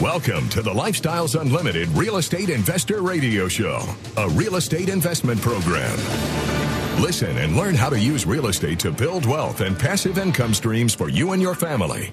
Welcome to the Lifestyles Unlimited Real Estate Investor Radio Show, a real estate investment program. Listen and learn how to use real estate to build wealth and passive income streams for you and your family.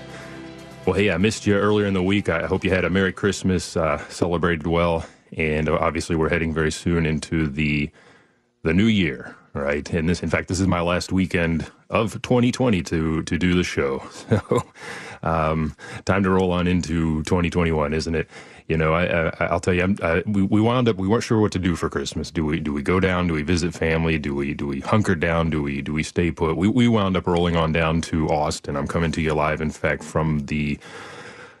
Well, hey, I missed you earlier in the week. I hope you had a Merry Christmas, uh, celebrated well, and obviously, we're heading very soon into the the new year, right? And this, in fact, this is my last weekend of 2020 to to do the show. So, um, time to roll on into 2021, isn't it? You know, I, will tell you, I, we we wound up we weren't sure what to do for Christmas. Do we do we go down? Do we visit family? Do we do we hunker down? Do we do we stay put? We we wound up rolling on down to Austin. I'm coming to you live, in fact, from the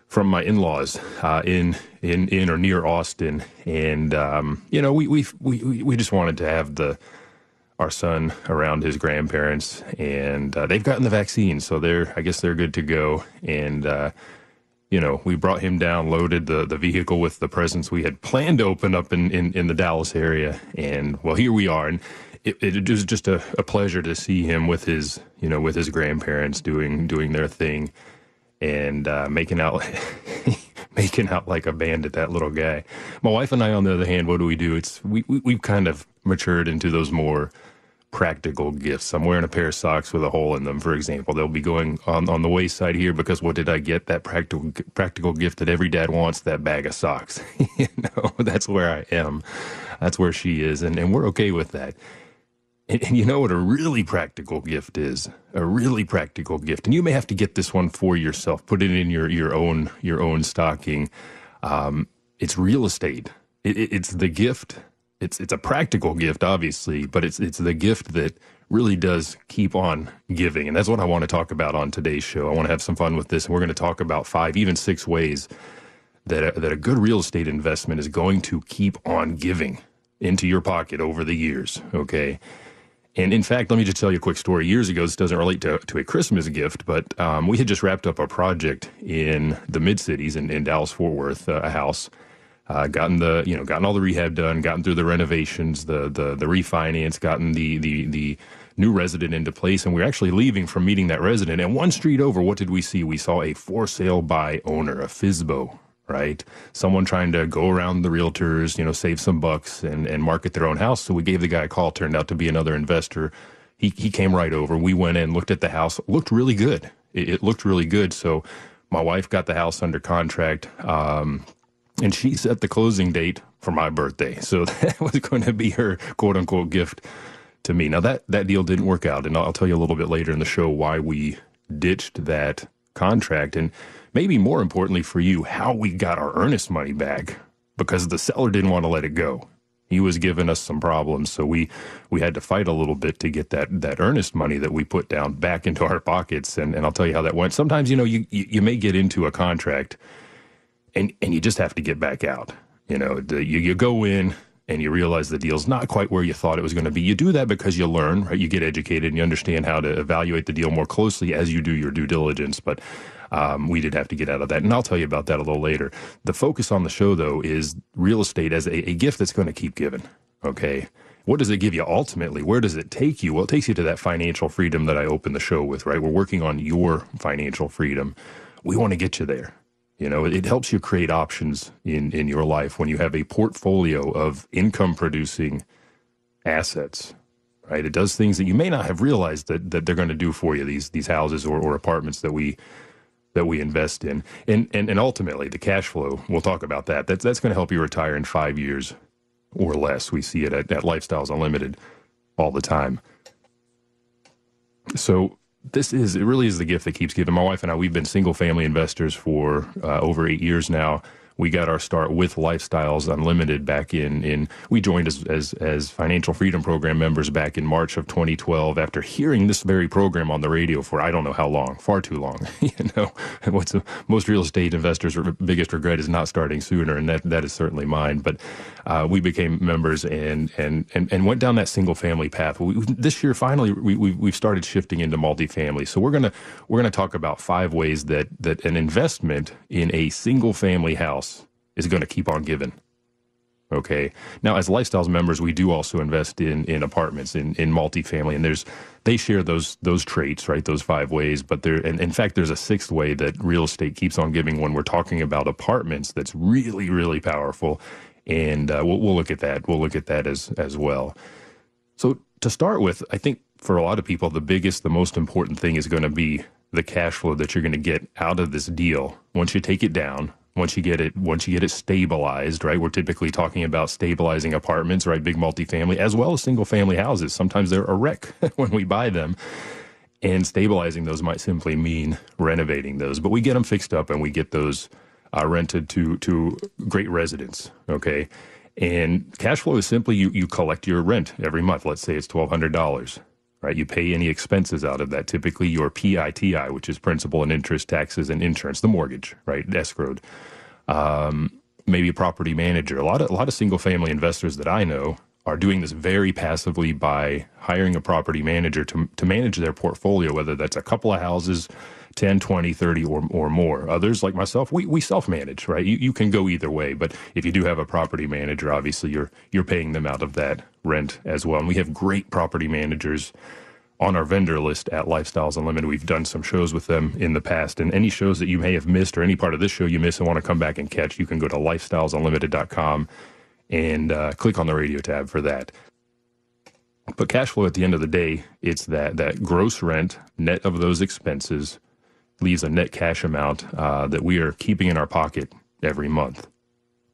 from my in-laws uh, in in in or near Austin, and um, you know, we we we we just wanted to have the our son around his grandparents, and uh, they've gotten the vaccine, so they're I guess they're good to go. And uh, you know, we brought him down, loaded the the vehicle with the presents we had planned to open up in in, in the Dallas area, and well, here we are. And it, it was just a, a pleasure to see him with his you know with his grandparents doing doing their thing and uh, making out making out like a bandit that little guy. My wife and i on the other hand what do we do? It's we, we we've kind of matured into those more practical gifts. I'm wearing a pair of socks with a hole in them, for example. They'll be going on, on the waist side here because what did I get? That practical practical gift that every dad wants, that bag of socks. you know, that's where I am. That's where she is. And, and we're okay with that. And, and you know what a really practical gift is? A really practical gift. And you may have to get this one for yourself. Put it in your, your own your own stocking. Um, it's real estate. It, it, it's the gift it's it's a practical gift, obviously, but it's it's the gift that really does keep on giving, and that's what I want to talk about on today's show. I want to have some fun with this, and we're going to talk about five, even six ways that a, that a good real estate investment is going to keep on giving into your pocket over the years. Okay. And in fact, let me just tell you a quick story. Years ago, this doesn't relate to, to a Christmas gift, but um, we had just wrapped up a project in the mid cities in, in Dallas Fort Worth, uh, a house uh, gotten the you know gotten all the rehab done, gotten through the renovations, the the the refinance, gotten the the the new resident into place, and we are actually leaving from meeting that resident. And one street over, what did we see? We saw a for sale by owner, a FSBO, right? Someone trying to go around the realtors, you know, save some bucks and and market their own house. So we gave the guy a call. Turned out to be another investor. He he came right over. We went in, looked at the house, looked really good. It, it looked really good. So my wife got the house under contract. Um, and she set the closing date for my birthday. So that was going to be her quote unquote gift to me. Now that that deal didn't work out, and I'll tell you a little bit later in the show why we ditched that contract, and maybe more importantly for you, how we got our earnest money back because the seller didn't want to let it go. He was giving us some problems, so we we had to fight a little bit to get that that earnest money that we put down back into our pockets. And and I'll tell you how that went. Sometimes you know you you, you may get into a contract and and you just have to get back out. You know, the, you you go in and you realize the deal's not quite where you thought it was going to be. You do that because you learn, right? You get educated and you understand how to evaluate the deal more closely as you do your due diligence. But um, we did have to get out of that. And I'll tell you about that a little later. The focus on the show, though, is real estate as a, a gift that's going to keep giving. Okay. What does it give you ultimately? Where does it take you? Well, it takes you to that financial freedom that I opened the show with, right? We're working on your financial freedom. We want to get you there. You know, it helps you create options in, in your life when you have a portfolio of income producing assets, right? It does things that you may not have realized that, that they're going to do for you, these, these houses or, or apartments that we, that we invest in. And, and, and ultimately the cash flow, we'll talk about that. That's, that's going to help you retire in five years or less. We see it at, at Lifestyles Unlimited all the time. So this is it really is the gift that keeps giving. My wife and I we've been single family investors for uh, over eight years now we got our start with Lifestyles Unlimited back in in we joined as as, as financial freedom program members back in March of 2012 after hearing this very program on the radio for I don't know how long, far too long. you know, what's the, most real estate investors' biggest regret is not starting sooner, and that that is certainly mine. But uh, we became members and and and and went down that single family path. We, this year, finally, we, we we've started shifting into multifamily. So we're gonna we're gonna talk about five ways that that an investment in a single family house is going to keep on giving. Okay. Now, as lifestyles members, we do also invest in in apartments, in in multifamily, and there's they share those those traits, right? Those five ways. But there, and in fact, there's a sixth way that real estate keeps on giving when we're talking about apartments. That's really really powerful, and uh, we'll we'll look at that. We'll look at that as as well. So to start with, I think for a lot of people, the biggest, the most important thing is going to be the cash flow that you're going to get out of this deal. Once you take it down once you get it once you get it stabilized right? We're typically talking about stabilizing apartments right? Big multifamily as well as single family houses. Sometimes they're a wreck when we buy them. And stabilizing those might simply mean renovating those. But we get them fixed up and we get those uh, rented to to great residents okay and cash flow is simply you you collect your rent every month let's say it's $1200 right? You pay any expenses out of that, typically your PITI, which is principal and interest, taxes, and insurance, the mortgage, right? Escrowed. Um, maybe a property manager. A lot of a lot of single family investors that I know are doing this very passively by hiring a property manager to to manage their portfolio, whether that's a couple of houses, 10, 20, 30 or, or more. Others like myself, we, we self-manage, right? You, you can go either way, but if you do have a property manager, obviously you're you're paying them out of that rent as well. And we have great property managers on our vendor list at Lifestyles Unlimited. We've done some shows with them in the past, and any shows that you may have missed or any part of this show you miss and want to come back and catch, you can go to lifestylesunlimited.com and uh, click on the radio tab for that. But cash flow at the end of the day, it's that that gross rent net of those expenses leaves a net cash amount uh, that we are keeping in our pocket every month,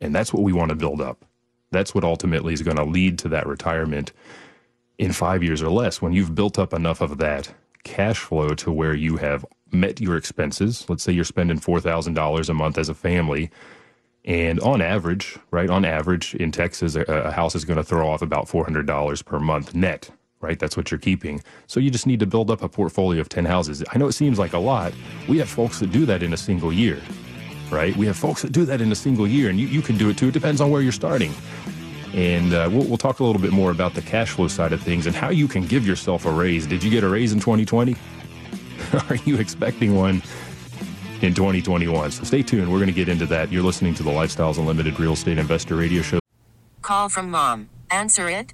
and that's what we want to build up. That's what ultimately is going to lead to that retirement in five years or less, when you've built up enough of that cash flow to where you have met your expenses, let's say you're spending $4,000 a month as a family, and on average, right, on average in Texas, a, a house is going to throw off about $400 per month net, right? That's what you're keeping. So you just need to build up a portfolio of 10 houses. I know it seems like a lot. We have folks that do that in a single year, right? We have folks that do that in a single year, and you, you can do it too. It depends on where you're starting. And uh, we'll, we'll talk a little bit more about the cash flow side of things and how you can give yourself a raise. Did you get a raise in 2020? Are you expecting one in 2021? So stay tuned. We're going to get into that. You're listening to the Lifestyles Unlimited Real Estate Investor Radio Show. Call from mom. Answer it.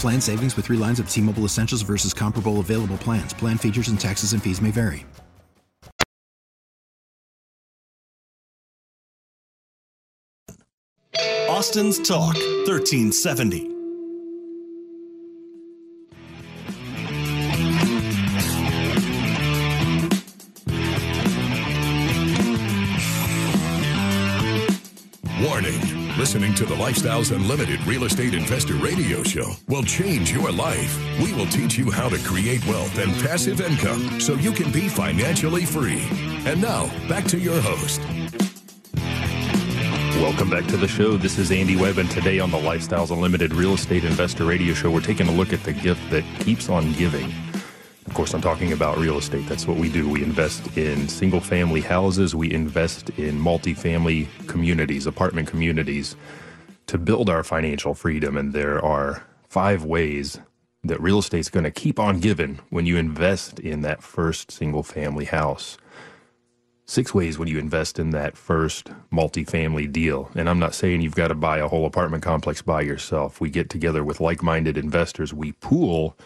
Plan savings with 3 lines of T-Mobile Essentials versus comparable available plans. Plan features and taxes and fees may vary. Austin's Talk 1370. To the Lifestyles Unlimited Real Estate Investor Radio Show will change your life. We will teach you how to create wealth and passive income so you can be financially free. And now, back to your host. Welcome back to the show. This is Andy Webb, and today on the Lifestyles Unlimited Real Estate Investor Radio Show, we're taking a look at the gift that keeps on giving. Of course, I'm talking about real estate. That's what we do. We invest in single family houses, we invest in multifamily communities, apartment communities to build our financial freedom. And there are five ways that real estate's going to keep on giving when you invest in that first single family house. Six ways when you invest in that first multifamily deal. And I'm not saying you've got to buy a whole apartment complex by yourself. We get together with like minded investors, we pool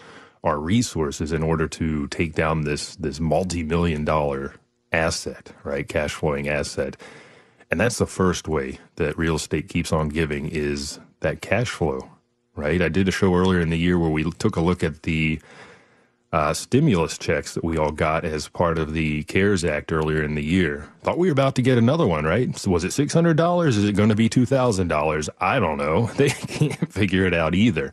our resources in order to take down this this multi-million dollar asset, right? Cash flowing asset. And that's the first way that real estate keeps on giving is that cash flow, right? I did a show earlier in the year where we took a look at the uh, stimulus checks that we all got as part of the CARES Act earlier in the year. Thought we were about to get another one, right? So was it $600? Is it going to be $2,000? I don't know. They can't figure it out either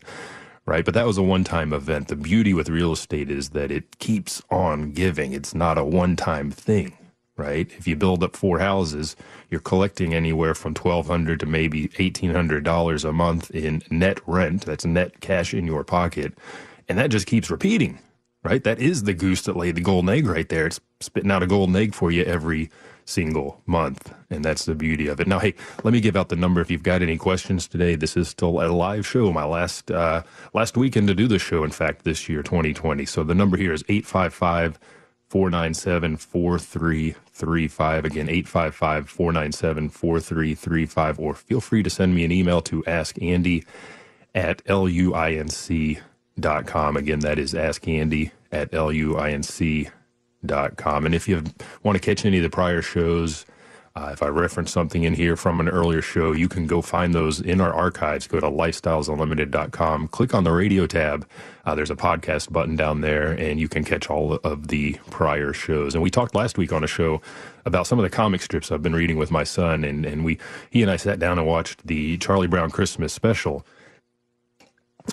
right? But that was a one time event. The beauty with real estate is that it keeps on giving, it's not a one time thing. Right. If you build up four houses, you're collecting anywhere from twelve hundred to maybe eighteen hundred dollars a month in net rent. That's net cash in your pocket, and that just keeps repeating. Right. That is the goose that laid the golden egg right there. It's spitting out a golden egg for you every single month. And that's the beauty of it. Now, hey, let me give out the number if you've got any questions today. This is still a live show, my last uh, last weekend to do the show, in fact, this year, 2020. So the number here is 855 497 4335. Again, 855 497 4335. Or feel free to send me an email to askandy at luinc.com. Again, that is askandy at luinc.com com. And if you want to catch any of the prior shows, uh, if I reference something in here from an earlier show, you can go find those in our archives. Go to lifestylesunlimited.com, click on the radio tab. Uh, there's a podcast button down there, and you can catch all of the prior shows. And we talked last week on a show about some of the comic strips I've been reading with my son, and, and we he and I sat down and watched the Charlie Brown Christmas special.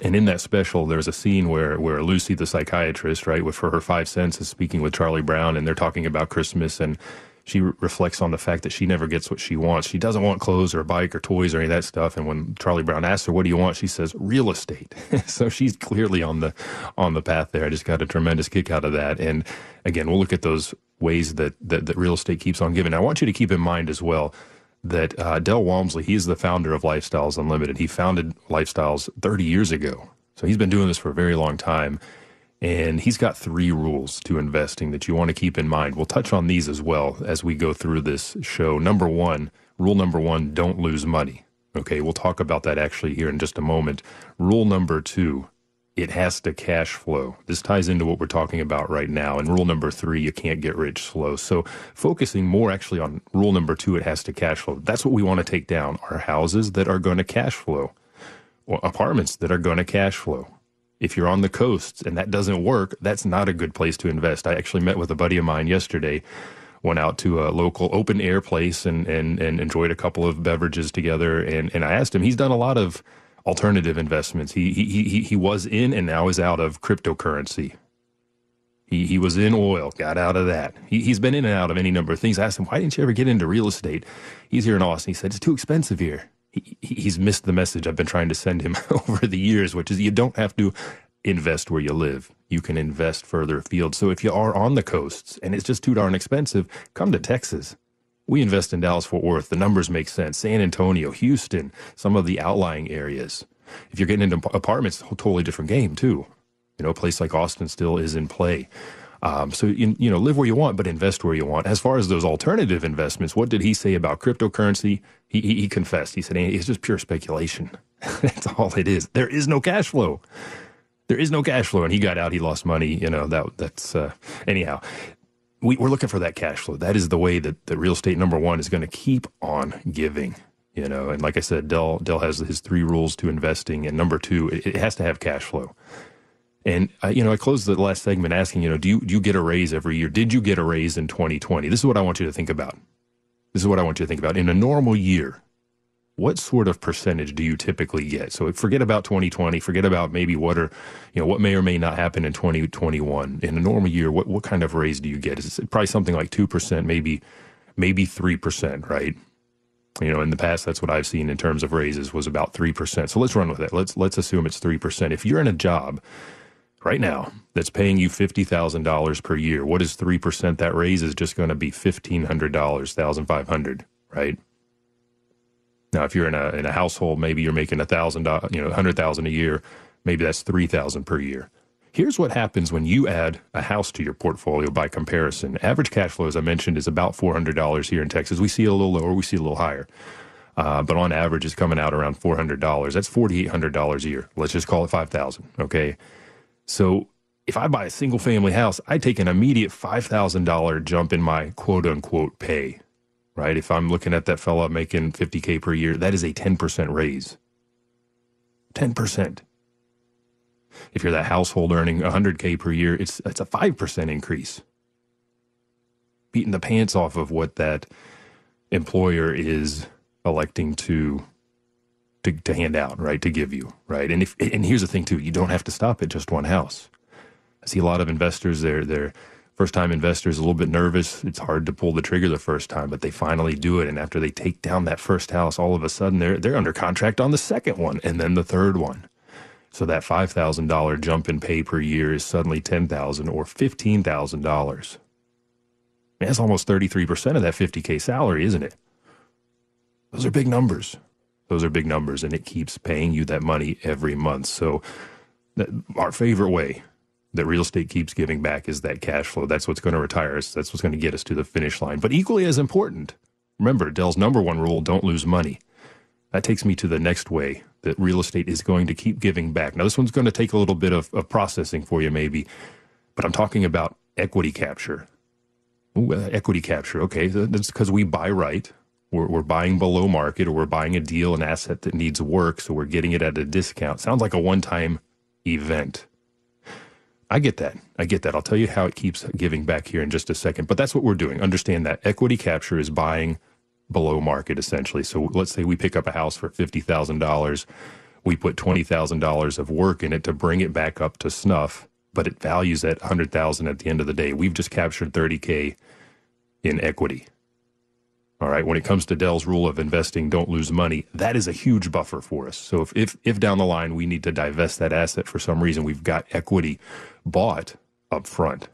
And in that special, there's a scene where, where Lucy, the psychiatrist, right, for her five cents, is speaking with Charlie Brown, and they're talking about Christmas, and she re- reflects on the fact that she never gets what she wants. She doesn't want clothes or a bike or toys or any of that stuff. And when Charlie Brown asks her, "What do you want?" she says, "Real estate." so she's clearly on the on the path there. I just got a tremendous kick out of that. And again, we'll look at those ways that that, that real estate keeps on giving. I want you to keep in mind as well that uh, Del Walmsley, he's the founder of Lifestyles Unlimited. He founded Lifestyles 30 years ago. So he's been doing this for a very long time. And he's got three rules to investing that you want to keep in mind. We'll touch on these as well as we go through this show. Number one, rule number one, don't lose money. Okay, we'll talk about that actually here in just a moment. Rule number two, it has to cash flow. This ties into what we're talking about right now. And rule number three, you can't get rich slow. So focusing more actually on rule number two, it has to cash flow. That's what we want to take down are houses that are going to cash flow or apartments that are going to cash flow. If you're on the coasts and that doesn't work, that's not a good place to invest. I actually met with a buddy of mine yesterday, went out to a local open air place and, and, and enjoyed a couple of beverages together. And, and I asked him, he's done a lot of alternative investments. He, he, he, he was in and now is out of cryptocurrency. He, he was in oil, got out of that. He, he's been in and out of any number of things. I asked him, why didn't you ever get into real estate? He's here in Austin. He said, it's too expensive here. He, he's missed the message I've been trying to send him over the years, which is you don't have to invest where you live. You can invest further afield. So if you are on the coasts and it's just too darn expensive, come to Texas. We invest in Dallas Fort Worth. The numbers make sense. San Antonio, Houston, some of the outlying areas. If you're getting into apartments, it's a totally different game too. You know, a place like Austin still is in play. Um, so you, you know, live where you want, but invest where you want. As far as those alternative investments, what did he say about cryptocurrency? He, he, he confessed. He said it's just pure speculation. That's all it is. There is no cash flow. There is no cash flow, and he got out. He lost money. You know that that's uh, anyhow. We, we're looking for that cash flow. That is the way that the real estate number one is going to keep on giving you know and like i said Del Del has his three rules to investing and number two it, it has to have cash flow and uh, you know i closed the last segment asking you know do you, do you get a raise every year? Did you get a raise in 2020 this is what i want you to think about. This is what i want you to think about. In a normal year what sort of percentage do you typically get? So forget about 2020 forget about maybe what are you know what may or may not happen in 2021 in a normal year what, what kind of raise do you get? Is it probably something like 2% maybe maybe 3% right? You know, in the past, that's what I've seen in terms of raises was about three percent. So let's run with it. Let's let's assume it's three percent. If you're in a job right now that's paying you fifty thousand dollars per year, what is three percent? That raise is just going to be fifteen hundred dollars, 1,500, right? Now, if you're in a in a household, maybe you're making a thousand, you know, hundred thousand a year. Maybe that's three thousand per year. Here's what happens when you add a house to your portfolio by comparison. Average cash flow, as I mentioned, is about $400 here in Texas. We see a little lower, we see a little higher. Uh, but on average, it's coming out around $400. That's $4,800 a year. Let's just call it 5000 okay? So if I buy a single family house, I take an immediate $5,000 jump in my quote unquote pay, right? If I'm looking at that fella making 50K per year, that is a 10% raise. 10%. If you're that household earning 100K per year, it's, it's a 5% increase. Beating the pants off of what that employer is electing to, to, to hand out, right? To give you, right? And if, and here's the thing too, you don't have to stop at just one house. I see a lot of investors, they're, they're, first time investors a little bit nervous. It's hard to pull the trigger the first time, but they finally do it. And after they take down that first house, all of a sudden they're they're under contract on the second one and then the third one. So that $5,000 jump in pay per year is suddenly $10,000 or $15,000. That's almost 33% of that 50K salary, isn't it? Those are big numbers. Those are big numbers, and it keeps paying you that money every month. So, that, our favorite way that real estate keeps giving back is that cash flow. That's what's going to retire us. That's what's going to get us to the finish line. But equally as important, remember Del's number one rule don't lose money. That takes me to the next way that real estate is going to keep giving back. Now, this one's going to take a little bit of, of processing for you, maybe, but I'm talking about equity capture. Ooh, uh, equity capture. Okay, that's because we buy right. We're, we're buying below market, or we're buying a deal, an asset that needs work, so we're getting it at a discount. Sounds like a one-time event. I get that. I get that. I'll tell you how it keeps giving back here in just a second. But that's what we're doing. Understand that equity capture is buying below market essentially. So let's say we pick up a house for $50,000. We put $20,000 of work in it to bring it back up to snuff, but it values at 100,000 at the end of the day. We've just captured 30k in equity. All right, when it comes to Del's rule of investing, don't lose money, that is a huge buffer for us. So if, if, if down the line we need to divest that asset for some reason, we've got equity bought up front.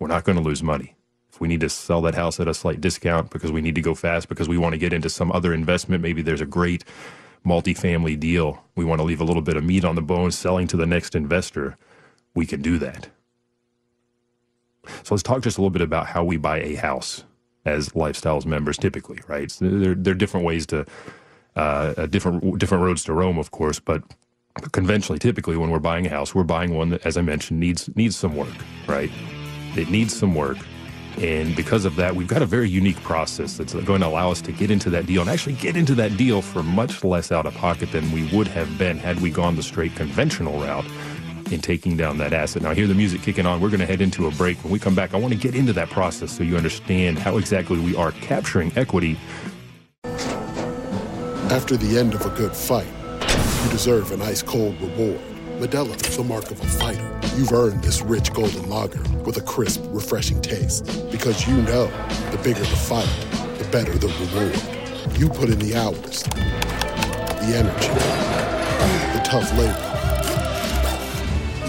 We're not going to lose money If we need to sell that house at a slight discount because we need to go fast because we want to get into some other investment, maybe there's a great multifamily deal. We want to leave a little bit of meat on the bone selling to the next investor. We can do that. So let's talk just a little bit about how we buy a house as lifestyles members typically, right? So there, there are different ways to, uh, different different roads to Rome, of course, but conventionally, typically, when we're buying a house, we're buying one that, as I mentioned, needs needs some work, right? It needs some work. And because of that, we've got a very unique process that's going to allow us to get into that deal and actually get into that deal for much less out of pocket than we would have been had we gone the straight conventional route in taking down that asset. Now, I hear the music kicking on. We're going to head into a break. When we come back, I want to get into that process so you understand how exactly we are capturing equity. After the end of a good fight, you deserve an ice cold reward. Modelo is the mark of a fighter. You've earned this rich golden lager with a crisp, refreshing taste. Because you know the bigger the fight, the better the reward. You put in the hours, the energy, the tough labor.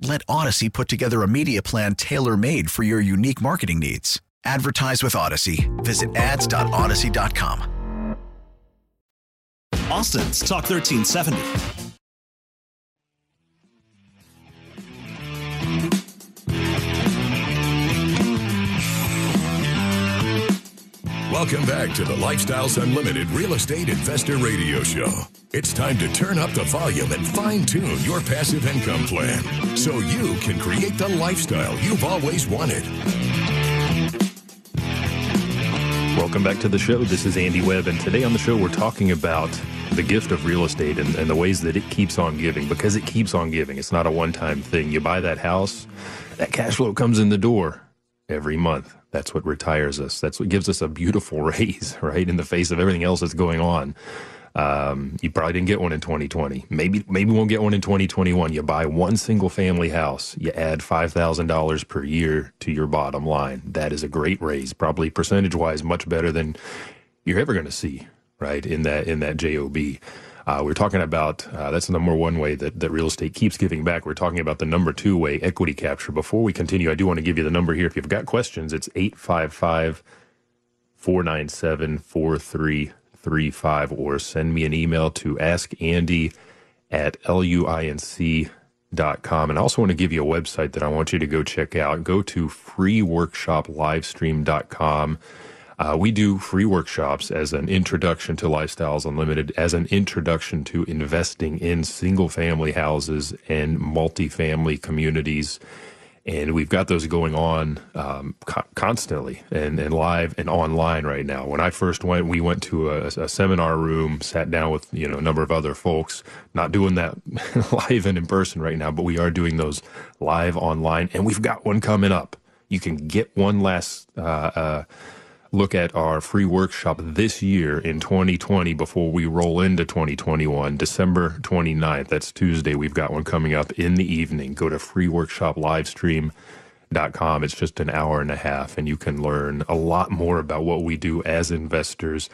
Let Audacy put together a media plan tailor made for your unique marketing needs. Advertise with Audacy. Visit ads.audacy.com. Austin's Talk 1370. Welcome back to the Lifestyles Unlimited Real Estate Investor Radio Show. It's time to turn up the volume and fine tune your passive income plan so you can create the lifestyle you've always wanted. Welcome back to the show. This is Andy Webb, and today on the show, we're talking about the gift of real estate and, and the ways that it keeps on giving because it keeps on giving. It's not a one time thing. You buy that house, that cash flow comes in the door every month. That's what retires us. That's what gives us a beautiful raise, right? In the face of everything else that's going on. Um, you probably didn't get one in 2020. Maybe maybe won't get one in 2021. You buy one single family house, you add five thousand dollars per year to your bottom line. That is a great raise, probably percentage wise much better than you're ever going to see, right? In that in that job. Uh, we're talking about uh, that's the number one way that, that real estate keeps giving back. We're talking about the number two way, equity capture. Before we continue, I do want to give you the number here. If you've got questions, it's 855 497 4335 or send me an email to askandy at luinc.com. And I also want to give you a website that I want you to go check out. Go to freeworkshoplivestream.com. Uh, we do free workshops as an introduction to Lifestyles Unlimited, as an introduction to investing in single family houses and multifamily communities. And we've got those going on um, co- constantly and, and live and online right now. When I first went, we went to a, a seminar room, sat down with you know a number of other folks. Not doing that live and in person right now, but we are doing those live online, and we've got one coming up. You can get one last. Uh, uh, look at our free workshop this year in 2020 before we roll into 2021, December 29th. That's Tuesday. We've got one coming up in the evening. Go to freeworkshoplivestream.com. It's just an hour and a half, and you can learn a lot more about what we do as investors.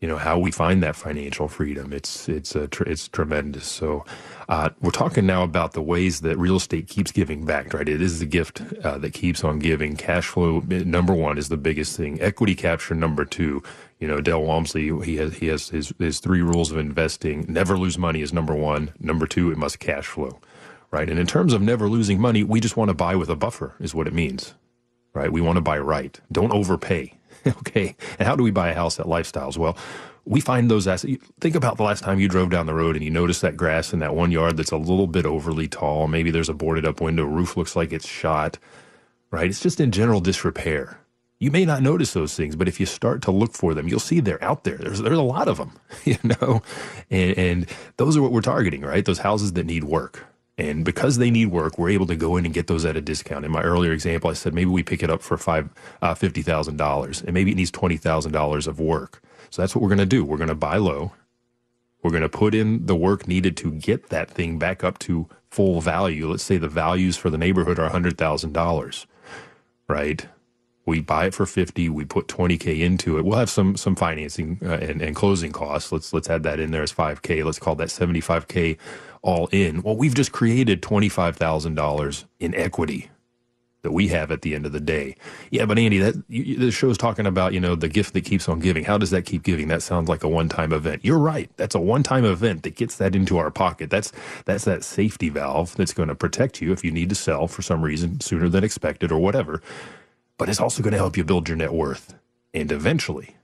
You know how we find that financial freedom. It's it's a tr- it's tremendous. So uh, we're talking now about the ways that real estate keeps giving back, right? It is the gift uh, that keeps on giving. Cash flow, number one, is the biggest thing. Equity capture, number two. You know, Del Walmsley, he has he has his, his three rules of investing. Never lose money is number one. Number two, it must cash flow, right? And in terms of never losing money, we just want to buy with a buffer, is what it means, right? We want to buy right. Don't overpay. okay. And how do we buy a house at Lifestyles? Well, we find those assets. Think about the last time you drove down the road and you notice that grass in that one yard that's a little bit overly tall. Maybe there's a boarded up window, roof looks like it's shot, right? It's just in general disrepair. You may not notice those things, but if you start to look for them, you'll see they're out there. There's there's a lot of them, you know, and, and those are what we're targeting, right? Those houses that need work. And because they need work, we're able to go in and get those at a discount. In my earlier example, I said maybe we pick it up for five uh, fifty thousand dollars, and maybe it needs twenty thousand dollars of work. So that's what we're going to do. We're going to buy low. We're going to put in the work needed to get that thing back up to full value. Let's say the values for the neighborhood are $100,000, right? We buy it for 50, we put 20k into it. We'll have some some financing uh, and, and closing costs. Let's let's add that in there as 5k. Let's call that 75k all in. Well, we've just created $25,000 in equity that we have at the end of the day. Yeah, but Andy, that you, the show's talking about you know the gift that keeps on giving. How does that keep giving? That sounds like a one-time event. You're right. That's a one-time event that gets that into our pocket. That's that's that safety valve that's going to protect you if you need to sell for some reason sooner than expected or whatever. But it's also going to help you build your net worth, and eventually,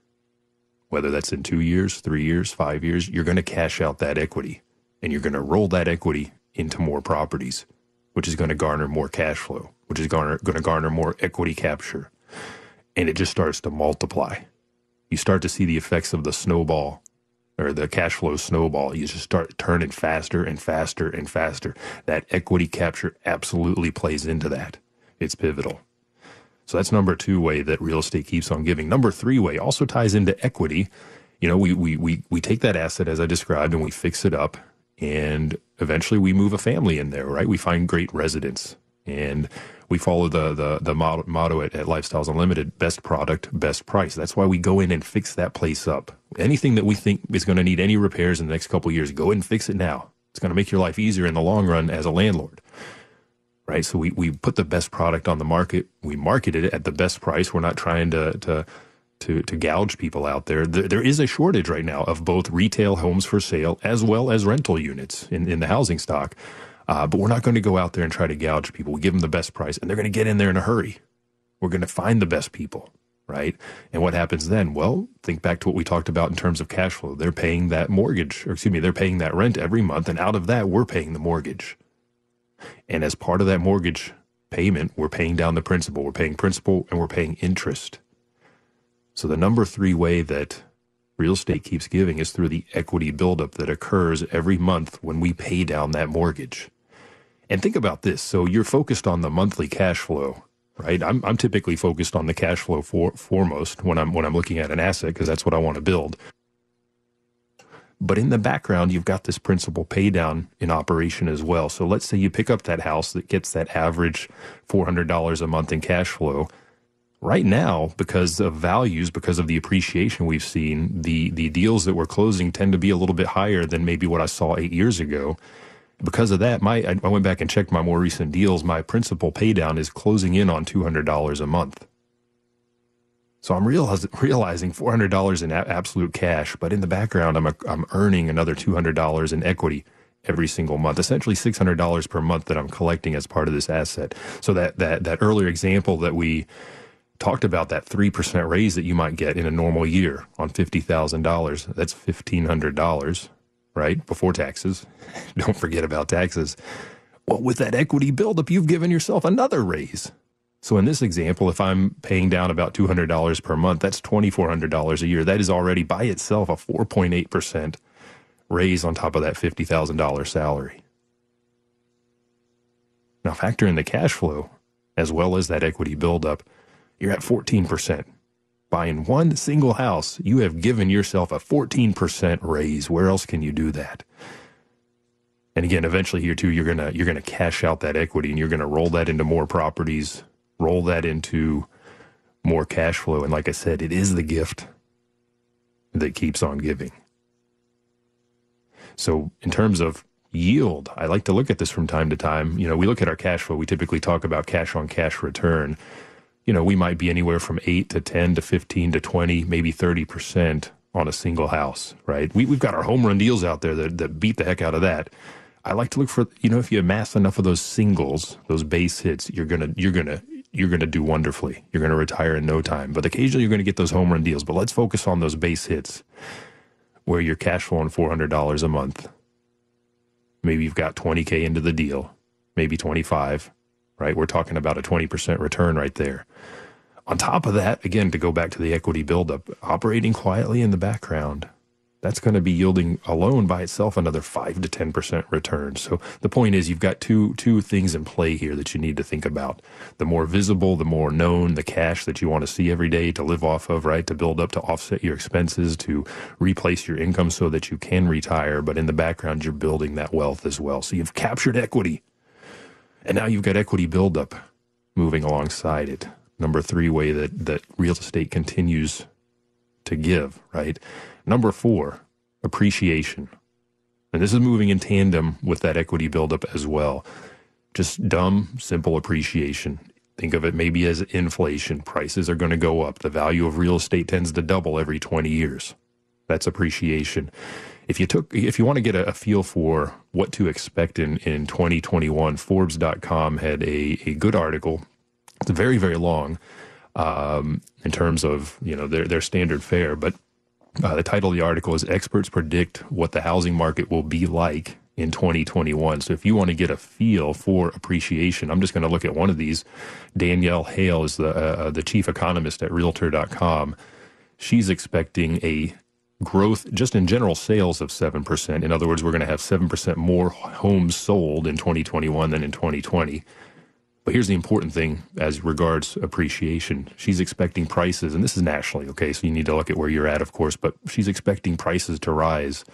whether that's in two years, three years, five years, you're going to cash out that equity, and you're going to roll that equity into more properties, which is going to garner more cash flow which is garner, going to garner more equity capture. And it just starts to multiply. You start to see the effects of the snowball or the cash flow snowball. You just start turning faster and faster and faster. That equity capture absolutely plays into that. It's pivotal. So that's number two way that real estate keeps on giving. Number three way also ties into equity. You know, we, we, we, we take that asset as I described and we fix it up and eventually we move a family in there, right? We find great residents and we follow the the, the motto, at, at Lifestyles Unlimited: best product, best price. That's why we go in and fix that place up. Anything that we think is going to need any repairs in the next couple years, go and fix it now. It's going to make your life easier in the long run as a landlord. Right. So we, we put the best product on the market. We market it at the best price. We're not trying to, to, to, to gouge people out there. there. There is a shortage right now of both retail homes for sale as well as rental units in, in the housing stock. Uh, but we're not going to go out there and try to gouge people. We give them the best price and they're going to get in there in a hurry. We're going to find the best people, right? And what happens then? Well, think back to what we talked about in terms of cash flow. They're paying that mortgage, or excuse me, they're paying that rent every month. And out of that, we're paying the mortgage. And as part of that mortgage payment, we're paying down the principal. We're paying principal and we're paying interest. So the number three way that real estate keeps giving is through the equity buildup that occurs every month when we pay down that mortgage. And think about this. So you're focused on the monthly cash flow, right? I'm, I'm typically focused on the cash flow for, foremost when I'm, when I'm looking at an asset because that's what I want to build. But in the background, you've got this principal pay down in operation as well. So let's say you pick up that house that gets that average $400 a month in cash flow. Right now, because of values, because of the appreciation we've seen, the, the deals that we're closing tend to be a little bit higher than maybe what I saw eight years ago because of that, my I went back and checked my more recent deals. My principal paydown is closing in on two hundred dollars a month. So I'm realizing four hundred dollars in a- absolute cash, but in the background, I'm a, I'm earning another two hundred dollars in equity every single month. Essentially, six hundred dollars per month that I'm collecting as part of this asset. So that that that earlier example that we talked about that 3% raise that you might get in a normal year on $50,000. That's $1,500 right? Before taxes. Don't forget about taxes. Well, with that equity buildup, you've given yourself another raise. So in this example, if I'm paying down about $200 per month, that's $2,400 a year. That is already by itself a 4.8% raise on top of that $50,000 salary. Now factor in the cash flow as well as that equity buildup, you're at 14% buying one single house, you have given yourself a 14% raise. Where else can you do that? And again, eventually here too, you're gonna you're gonna cash out that equity and you're gonna roll that into more properties, roll that into more cash flow. And like I said, it is the gift that keeps on giving. So in terms of yield, I like to look at this from time to time. You know, we look at our cash flow, we typically talk about cash on cash return you know, we might be anywhere from 8 to 10 to 15 to 20, maybe 30% on a single house, right? We, we've got our home run deals out there that, that beat the heck out of that. I like to look for, you know, if you amass enough of those singles, those base hits, you're going to, you're going to, you're going to do wonderfully. You're going to retire in no time. But occasionally you're going to get those home run deals. But let's focus on those base hits where you're cash flowing $400 a month. Maybe you've got 20K into the deal, maybe 25 right? We're talking about a 20% return right there. On top of that, again, to go back to the equity buildup, operating quietly in the background, that's going to be yielding alone by itself another five to ten percent return. So the point is, you've got two two things in play here that you need to think about: the more visible, the more known, the cash that you want to see every day to live off of, right? To build up, to offset your expenses, to replace your income so that you can retire. But in the background, you're building that wealth as well. So you've captured equity and now you've got equity buildup moving alongside it. Number three way that, that real estate continues to give, right? Number four, appreciation. And this is moving in tandem with that equity buildup as well. Just dumb, simple appreciation. Think of it maybe as inflation. Prices are going to go up. The value of real estate tends to double every 20 years. That's appreciation if you took if you want to get a, a, feel for what to expect in in 2021 forbes.com had a, a good article. It's very very long um, in terms of you know their their standard fare but uh, the title of the article is experts predict what the housing market will be like in 2021 so if you want to get a feel for appreciation i'm just going to look at one of these. Danielle hale is the uh, the chief economist at realtor.com she's expecting a growth just in general sales of 7%. In other words, we're going to have 7% more homes sold in 2021 than in 2020. But here's the important thing as regards appreciation. She's expecting prices, and this is nationally, okay? So you need to look at where you're at, of course, but she's expecting prices to rise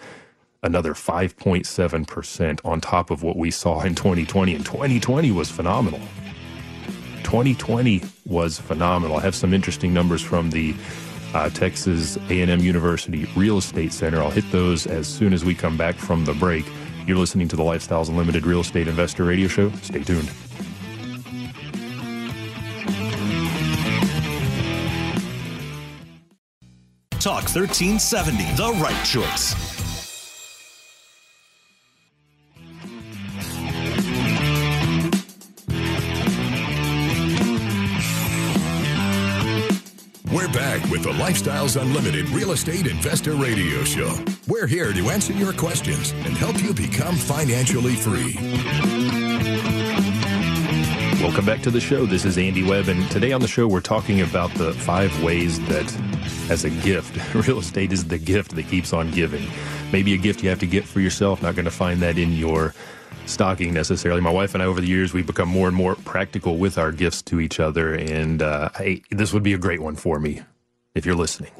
another 5.7% on top of what we saw in 2020. And 2020 was phenomenal. 2020 was phenomenal. I have some interesting numbers from the uh, Texas A&M University Real Estate Center. I'll hit those as soon as we come back from the break. You're listening to the Lifestyles Unlimited Real Estate Investor Radio Show. Stay tuned. Talk 1370, the right choice. Lifestyles Unlimited Real Estate Investor Radio Show. We're here to answer your questions and help you become financially free. Welcome back to the show. This is Andy Webb, and today on the show, we're talking about the five ways that, as a gift, real estate is the gift that keeps on giving. Maybe a gift you have to get for yourself, not going to find that in your stocking necessarily. My wife and I, over the years, we've become more and more practical with our gifts to each other, and uh, I, this would be a great one for me if you're listening.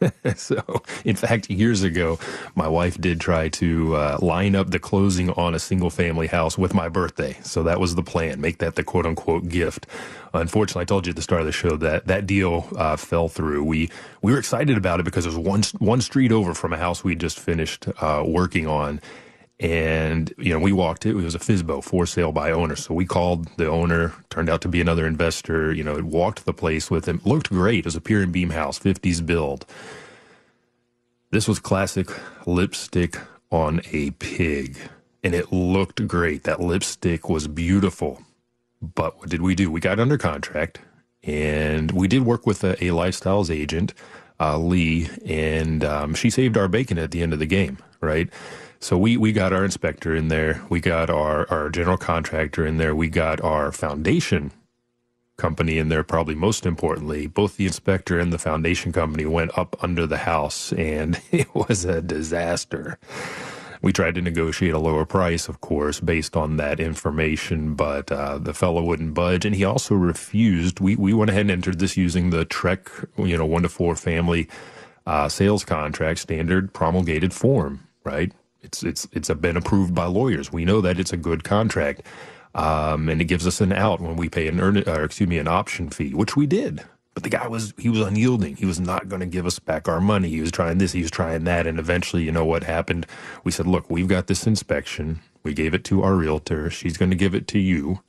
so, in fact, years ago, my wife did try to uh, line up the closing on a single family house with my birthday. So that was the plan, make that the quote unquote gift. Unfortunately, I told you at the start of the show that that deal uh, fell through. We we were excited about it because it was one one street over from a house we just finished uh, working on and, you know, we walked it. It was a FSBO for sale by owner. So we called the owner, turned out to be another investor, you know, walked the place with him. Looked great. It was a pier and beam house, 50s build. This was classic lipstick on a pig. And it looked great. That lipstick was beautiful. But what did we do? We got under contract and we did work with a, a lifestyles agent, uh, Lee, and um, she saved our bacon at the end of the game, right? So we we got our inspector in there, we got our our general contractor in there, we got our foundation company in there probably most importantly. Both the inspector and the foundation company went up under the house and it was a disaster. We tried to negotiate a lower price of course based on that information but uh, the fellow wouldn't budge and he also refused. We, we went ahead and entered this using the TREC you know one to four family uh, sales contract standard promulgated form right it's it's it's been approved by lawyers. We know that it's a good contract, um, and it gives us an out when we pay an earn, or excuse me, an option fee, which we did. But the guy was he was unyielding. He was not going to give us back our money. He was trying this, he was trying that, and eventually, you know what happened? We said, "Look, we've got this inspection. We gave it to our realtor. She's going to give it to you."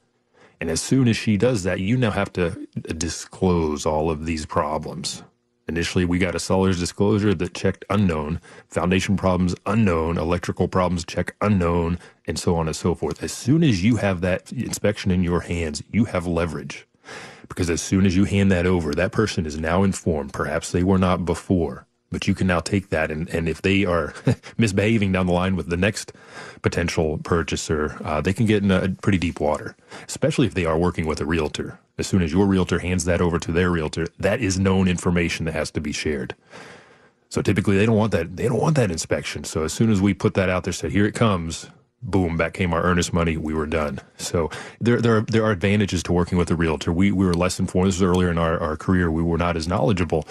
And as soon as she does that, you now have to disclose all of these problems. Initially, we got a seller's disclosure that checked unknown, foundation problems unknown, electrical problems check unknown, and so on and so forth. As soon as you have that inspection in your hands, you have leverage. Because as soon as you hand that over, that person is now informed. Perhaps they were not before, but you can now take that and, and if they are misbehaving down the line with the next potential purchaser, uh, they can get in a pretty deep water, especially if they are working with a realtor. As soon as your realtor hands that over to their realtor, that is known information that has to be shared. So typically they don't want that they don't want that inspection. So as soon as we put that out there, said here it comes, boom, back came our earnest money. We were done. So there there are, there are advantages to working with a realtor. We we were less informed. This was earlier in our, our career. We were not as knowledgeable.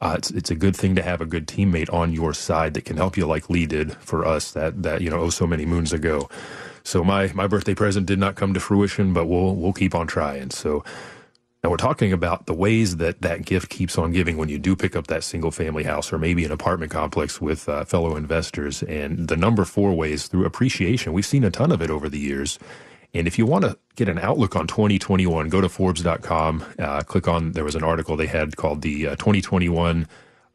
Uh, it's it's a good thing to have a good teammate on your side that can help you, like Lee did for us that that you know oh so many moons ago. So my my birthday present did not come to fruition, but we'll we'll keep on trying. So now we're talking about the ways that that gift keeps on giving when you do pick up that single family house or maybe an apartment complex with uh, fellow investors. And the number four ways through appreciation. We've seen a ton of it over the years. And if you want to get an outlook on 2021, go to Forbes.com. Uh, click on there was an article they had called the uh, 2021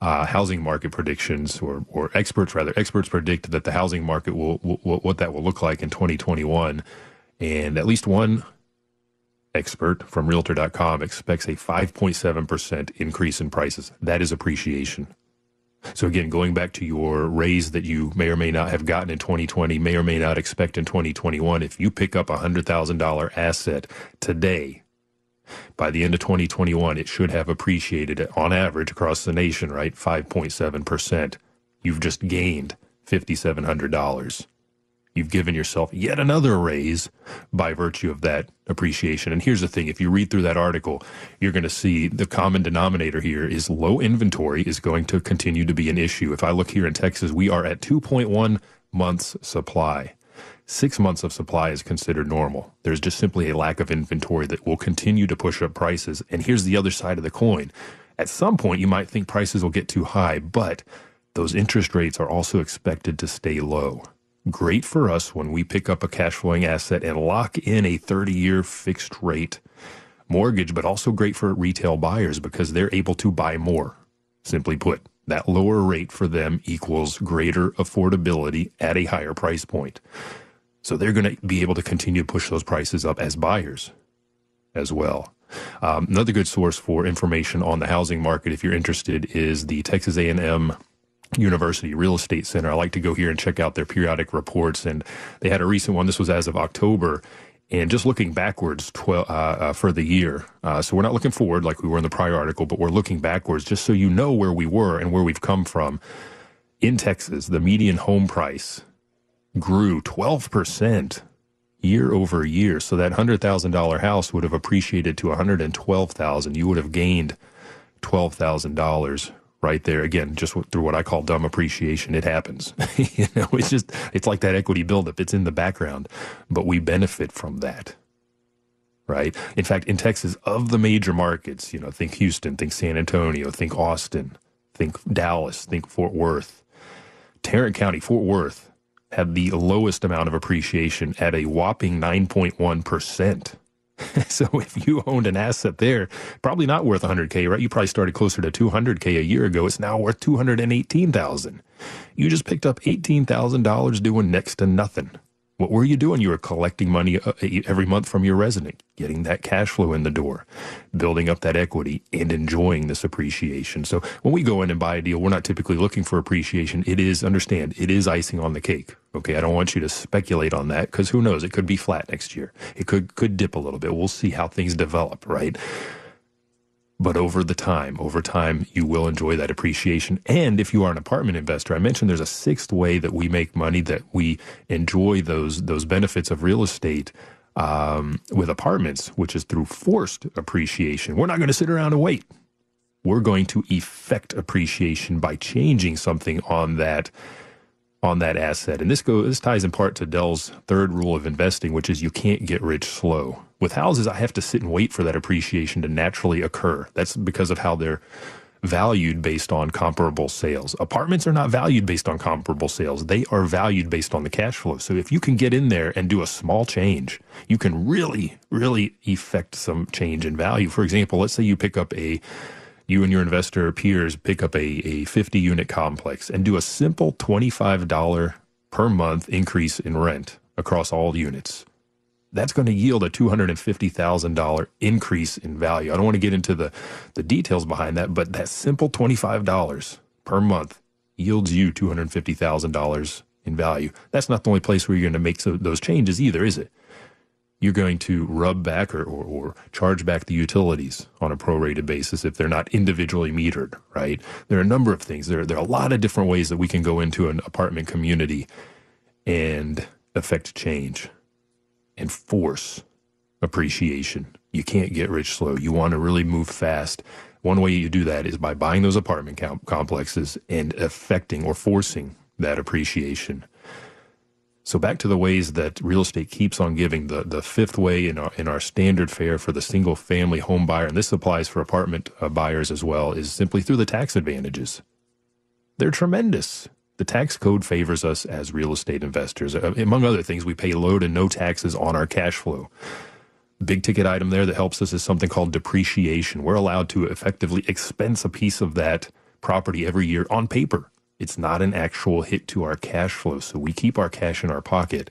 uh, housing market predictions, or, or experts rather. Experts predict that the housing market will, will what that will look like in 2021, and at least one expert from Realtor.com expects a 5.7% increase in prices. That is appreciation. So again, going back to your raise that you may or may not have gotten in 2020, may or may not expect in 2021, if you pick up a $100,000 asset today, by the end of 2021, it should have appreciated on average across the nation, right? 5.7%. you've just gained $5,700. You've given yourself yet another raise by virtue of that appreciation. And here's the thing if you read through that article, you're going to see the common denominator here is low inventory is going to continue to be an issue. If I look here in Texas, we are at 2.1 months supply. Six months of supply is considered normal. There's just simply a lack of inventory that will continue to push up prices. And here's the other side of the coin. At some point, you might think prices will get too high, but those interest rates are also expected to stay low. Great for us when we pick up a cash flowing asset and lock in a 30 year fixed rate mortgage, but also great for retail buyers because they're able to buy more. Simply put, that lower rate for them equals greater affordability at a higher price point. So they're going to be able to continue to push those prices up as buyers as well. Um, another good source for information on the housing market, if you're interested, is the Texas A&M University Real Estate Center. I like to go here and check out their periodic reports, and they had a recent one. This was as of October, and just looking backwards uh, uh, for the year. Uh, so we're not looking forward like we were in the prior article, but we're looking backwards just so you know where we were and where we've come from. In Texas, the median home price grew 12% year over year. So that $100,000 house would have appreciated to 112,000. You would have gained $12,000 right there. Again, just through what I call dumb appreciation. It happens. you know, it's just, it's like that equity buildup. It's in the background, but we benefit from that. Right. In fact, in Texas, of the major markets, you know, think Houston, think San Antonio, think Austin, think Dallas, think Fort Worth, Tarrant County, Fort Worth had the lowest amount of appreciation at a whopping 9.1%. so if you owned an asset there, probably not worth 100k, right? You probably started closer to 200k a year ago. It's now worth 218,000. You just picked up $18,000 doing next to nothing. What were you doing? You were collecting money uh, every month from your resident, getting that cash flow in the door, building up that equity, and enjoying this appreciation. So when we go in and buy a deal, we're not typically looking for appreciation. It is, understand, it is icing on the cake. Okay, I don't want you to speculate on that because who knows? It could be flat next year. It could could dip a little bit. We'll see how things develop, right? but over the time, over time, you will enjoy that appreciation. And if you are an apartment investor, I mentioned there's a sixth way that we make money that we enjoy those those benefits of real estate um, with apartments, which is through forced appreciation. We're not going to sit around and wait. We're going to effect appreciation by changing something on that on that asset. And this goes this ties in part to Del's third rule of investing, which is you can't get rich slow. With houses, I have to sit and wait for that appreciation to naturally occur. That's because of how they're valued based on comparable sales. Apartments are not valued based on comparable sales. They are valued based on the cash flow. So if you can get in there and do a small change, you can really, really effect some change in value. For example, let's say you pick up a you and your investor peers pick up a, a 50 unit complex and do a simple $25 per month increase in rent across all units. That's going to yield a $250,000 increase in value. I don't want to get into the, the details behind that, but that simple $25 per month yields you $250,000 in value. That's not the only place where you're going to make so, those changes either, is it? You're going to rub back or, or, or, charge back the utilities on a prorated basis if they're not individually metered, right? There are a number of things. There, there are a lot of different ways that we can go into an apartment community and affect change and force appreciation. You can't get rich slow. You want to really move fast. One way you do that is by buying those apartment com- complexes and affecting or forcing that appreciation so back to the ways that real estate keeps on giving. The the fifth way in our in our standard fare for the single family home buyer, and this applies for apartment uh, buyers as well, is simply through the tax advantages. They're tremendous. The tax code favors us as real estate investors. Uh, among other things, we pay low to no taxes on our cash flow. Big ticket item there that helps us is something called depreciation. We're allowed to effectively expense a piece of that property every year on paper it's not an actual hit to our cash flow. So we keep our cash in our pocket,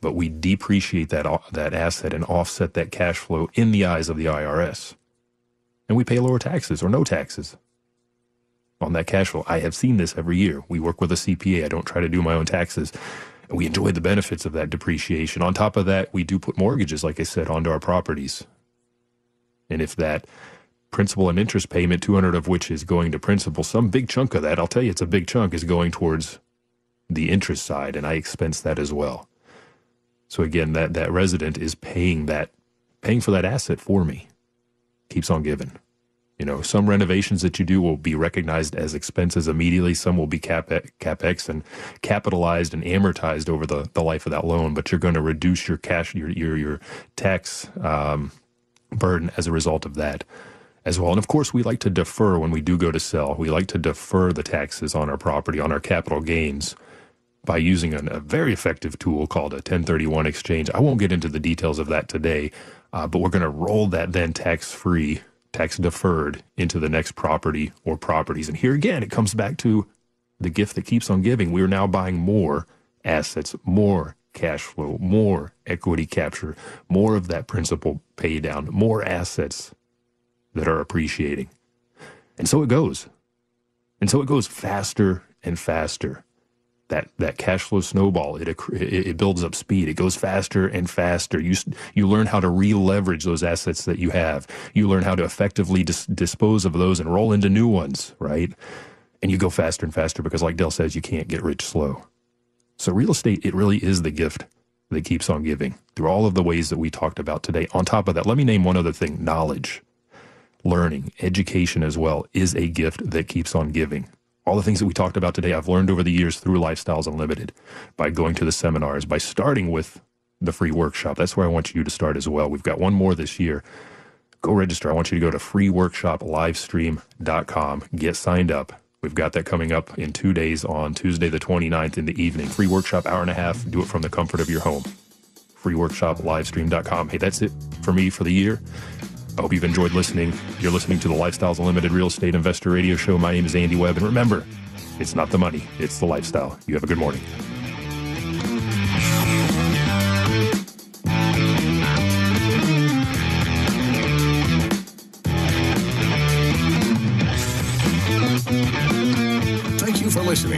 but we depreciate that, that asset and offset that cash flow in the eyes of the IRS. And we pay lower taxes or no taxes on that cash flow. I have seen this every year. We work with a CPA. I don't try to do my own taxes. And we enjoy the benefits of that depreciation. On top of that, we do put mortgages, like I said, onto our properties. And if that principal and interest payment, 200 of which is going to principal. Some big chunk of that, I'll tell you, it's a big chunk, is going towards the interest side, and I expense that as well. So again, that that resident is paying that, paying for that asset for me. Keeps on giving. You know, some renovations that you do will be recognized as expenses immediately. Some will be capex and capitalized and amortized over the, the life of that loan. But you're going to reduce your cash, your your your tax um, burden as a result of that as well. And of course, we like to defer when we do go to sell. We like to defer the taxes on our property, on our capital gains, by using a, a very effective tool called a 1031 exchange. I won't get into the details of that today, uh, but we're going to roll that then tax free, tax deferred into the next property or properties. And here again, it comes back to the gift that keeps on giving. We are now buying more assets, more cash flow, more equity capture, more of that principal pay down, more assets that are appreciating. And so it goes. And so it goes faster and faster. That, that cash flow snowball it, it builds up speed. It goes faster and faster. You you learn how to re-leverage those assets that you have. You learn how to effectively dis- dispose of those and roll into new ones right? And you go faster and faster because like Del says you can't get rich slow. So real estate it really is the gift that keeps on giving through all of the ways that we talked about today. On top of that let me name one other thing knowledge learning, education as well, is a gift that keeps on giving. All the things that we talked about today, I've learned over the years through Lifestyles Unlimited by going to the seminars, by starting with the free workshop. That's where I want you to start as well. We've got one more this year. Go register. I want you to go to freeworkshoplivestream.com, get signed up. We've got that coming up in two days on Tuesday, the 29th in the evening. Free workshop, hour and a half. Do it from the comfort of your home. Freeworkshoplivestream.com. Hey, that's it for me for the year. I hope you've enjoyed listening. You're listening to the Lifestyles Unlimited Real Estate Investor Radio Show. My name is Andy Webb. And remember, it's not the money, it's the lifestyle. You have a good morning.